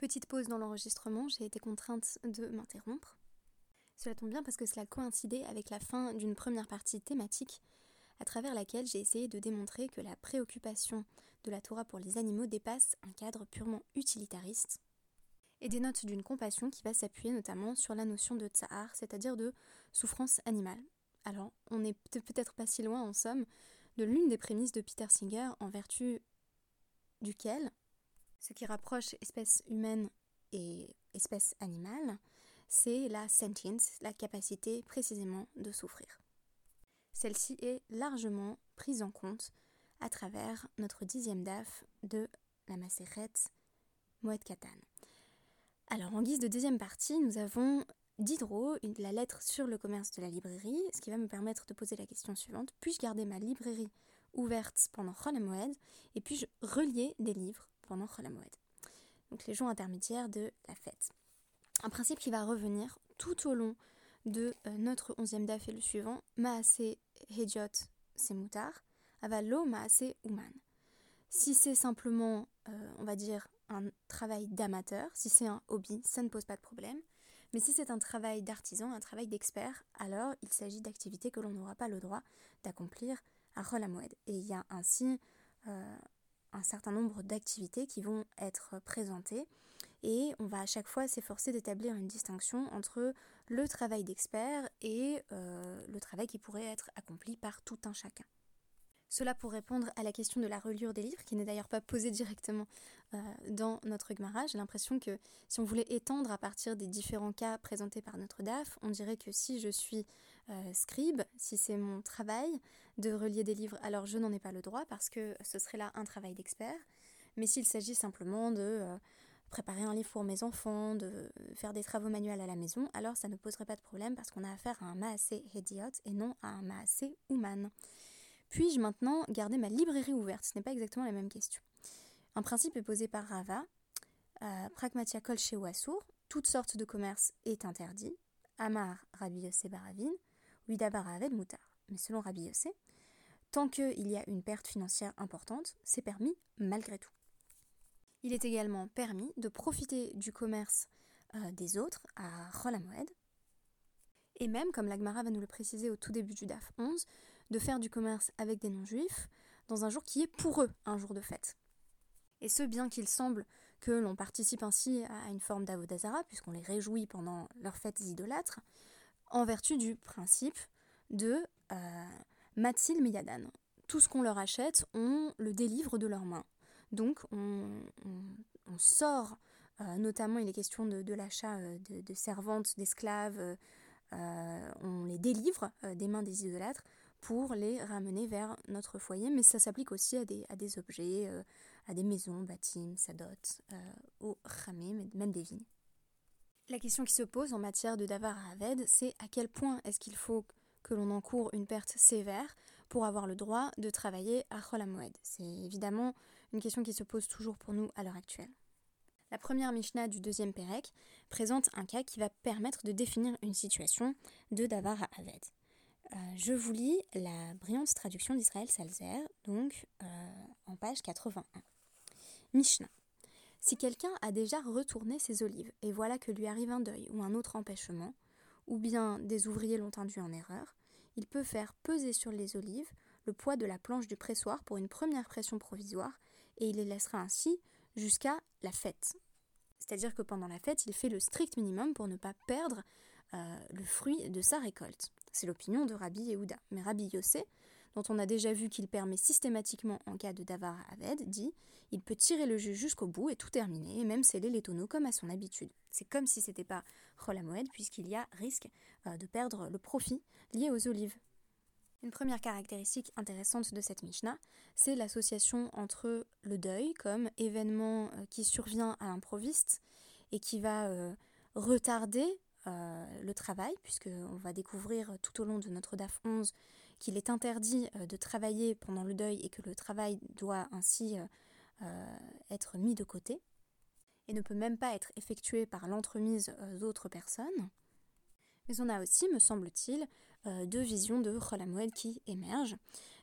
Petite pause dans l'enregistrement, j'ai été contrainte de m'interrompre. Cela tombe bien parce que cela coïncidait avec la fin d'une première partie thématique à travers laquelle j'ai essayé de démontrer que la préoccupation de la Torah pour les animaux dépasse un cadre purement utilitariste et dénote d'une compassion qui va s'appuyer notamment sur la notion de tsahar, c'est-à-dire de souffrance animale. Alors, on n'est peut-être pas si loin en somme de l'une des prémices de Peter Singer en vertu duquel ce qui rapproche espèce humaine et espèce animale, c'est la sentience, la capacité précisément de souffrir. Celle-ci est largement prise en compte à travers notre dixième DAF de la Maseret Moed Katan. Alors, en guise de deuxième partie, nous avons Diderot, la lettre sur le commerce de la librairie, ce qui va me permettre de poser la question suivante puis-je garder ma librairie ouverte pendant Chol et puis-je relier des livres pendant Donc les jours intermédiaires de la fête. Un principe qui va revenir tout au long de euh, notre onzième daf et le suivant, Maase Hediot Semutar, Avalo Maase Uman. Si c'est simplement, euh, on va dire, un travail d'amateur, si c'est un hobby, ça ne pose pas de problème. Mais si c'est un travail d'artisan, un travail d'expert, alors il s'agit d'activités que l'on n'aura pas le droit d'accomplir à Rolamoued. Et il y a ainsi euh, un certain nombre d'activités qui vont être présentées et on va à chaque fois s'efforcer d'établir une distinction entre le travail d'expert et euh, le travail qui pourrait être accompli par tout un chacun. Cela pour répondre à la question de la reliure des livres, qui n'est d'ailleurs pas posée directement euh, dans notre Gemara. J'ai l'impression que si on voulait étendre à partir des différents cas présentés par notre DAF, on dirait que si je suis euh, scribe, si c'est mon travail de relier des livres, alors je n'en ai pas le droit parce que ce serait là un travail d'expert. Mais s'il s'agit simplement de euh, préparer un livre pour mes enfants, de faire des travaux manuels à la maison, alors ça ne poserait pas de problème parce qu'on a affaire à un maasé hediot et non à un maasé ouman. Puis-je maintenant garder ma librairie ouverte? Ce n'est pas exactement la même question. Un principe est posé par Rava. Euh, Pragmatia kol chez toutes sortes de commerce est interdit. Amar Rabbi Yosef Baravin, Uida Baraved Moutar. Mais selon Rabbi Yosef, tant qu'il y a une perte financière importante, c'est permis malgré tout. Il est également permis de profiter du commerce euh, des autres à Rolamoed, et même, comme l'Agmara va nous le préciser au tout début du DAF 11, de faire du commerce avec des non-juifs dans un jour qui est pour eux un jour de fête. Et ce, bien qu'il semble que l'on participe ainsi à une forme d'avodazara, puisqu'on les réjouit pendant leurs fêtes idolâtres, en vertu du principe de euh, Matzil Miyadan. Tout ce qu'on leur achète, on le délivre de leurs mains. Donc on, sort, euh, notamment il est question de, l'achat euh, de, servantes, d'esclaves, on les délivre des mains des idolâtres pour les ramener vers notre foyer, mais ça s'applique aussi à des, objets, euh, à des maisons, bâtiments, sadot, euh, au ramé, même des vignes. La question qui se pose en matière de davar à Aved, c'est à quel point est-ce qu'il faut que l'on encourt une perte sévère pour avoir le droit de travailler à Cholamoed C'est évidemment une question qui se pose toujours pour nous à l'heure actuelle. La première Mishnah du deuxième Pérec présente un cas qui va permettre de définir une situation de davar à Aved. Euh, je vous lis la brillante traduction d'Israël Salzer, donc euh, en page 81. Mishnah. Si quelqu'un a déjà retourné ses olives et voilà que lui arrive un deuil ou un autre empêchement, ou bien des ouvriers l'ont induit en erreur, il peut faire peser sur les olives le poids de la planche du pressoir pour une première pression provisoire et il les laissera ainsi jusqu'à la fête. C'est-à-dire que pendant la fête, il fait le strict minimum pour ne pas perdre euh, le fruit de sa récolte. C'est l'opinion de Rabbi Yehuda. Mais Rabbi Yossé, dont on a déjà vu qu'il permet systématiquement en cas de davar aved, dit il peut tirer le jus jusqu'au bout et tout terminer, et même sceller les tonneaux comme à son habitude. C'est comme si c'était pas Cholamoed, puisqu'il y a risque euh, de perdre le profit lié aux olives. Une première caractéristique intéressante de cette Mishnah, c'est l'association entre le deuil comme événement euh, qui survient à l'improviste et qui va euh, retarder le travail, puisqu'on va découvrir tout au long de notre DAF 11 qu'il est interdit euh, de travailler pendant le deuil et que le travail doit ainsi euh, être mis de côté, et ne peut même pas être effectué par l'entremise d'autres personnes. Mais on a aussi, me semble-t-il, deux visions de Chol qui émergent.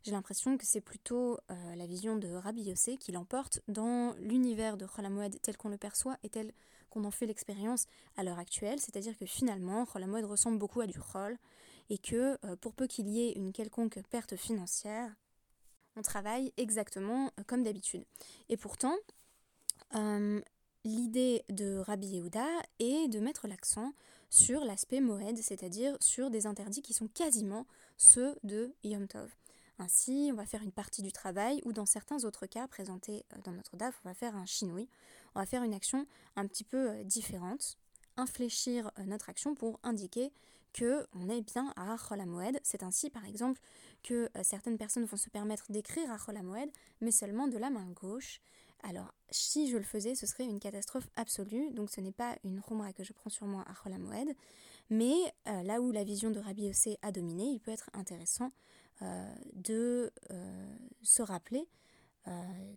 J'ai l'impression que c'est plutôt la vision de Rabbi Yossé qui l'emporte dans l'univers de Chol tel qu'on le perçoit et tel qu'on en fait l'expérience à l'heure actuelle, c'est-à-dire que finalement Chol ressemble beaucoup à du Chol et que pour peu qu'il y ait une quelconque perte financière, on travaille exactement comme d'habitude. Et pourtant, l'idée de Rabbi Yehuda est de mettre l'accent sur l'aspect moed, c'est-à-dire sur des interdits qui sont quasiment ceux de Yom Tov. Ainsi, on va faire une partie du travail ou dans certains autres cas présentés euh, dans notre DAF, on va faire un chinoui, on va faire une action un petit peu euh, différente, infléchir euh, notre action pour indiquer on est bien à Chol C'est ainsi par exemple que certaines personnes vont se permettre d'écrire à Chol mais seulement de la main gauche, alors, si je le faisais, ce serait une catastrophe absolue, donc ce n'est pas une Romra que je prends sur moi à Cholamoed, mais euh, là où la vision de Rabbi Yossé a dominé, il peut être intéressant euh, de euh, se rappeler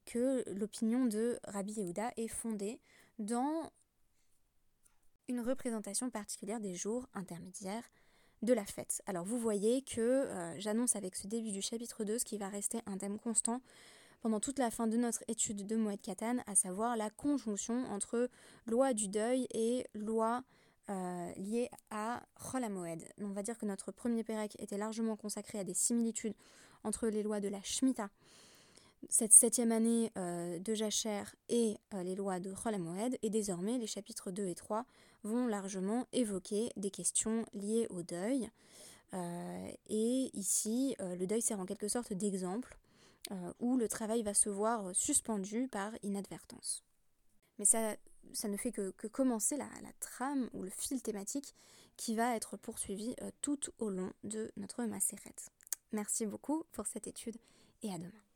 que l'opinion de Rabbi Yehuda est fondée dans une représentation particulière des jours intermédiaires de la fête. Alors vous voyez que j'annonce avec ce début du chapitre 2 ce qui va rester un thème constant pendant toute la fin de notre étude de Moed Katan, à savoir la conjonction entre loi du deuil et loi euh, liée à Chol On va dire que notre premier Pérec était largement consacré à des similitudes entre les lois de la Shemitah, cette septième année euh, de Jacher et euh, les lois de Chol et désormais les chapitres 2 et 3 vont largement évoquer des questions liées au deuil. et ici, le deuil sert en quelque sorte d'exemple euh, où le travail va se voir suspendu par inadvertance. Mais ça, ne fait que, commencer la, trame ou le fil thématique qui va être poursuivi euh, tout au long de notre macérette. Merci beaucoup pour cette étude et à demain.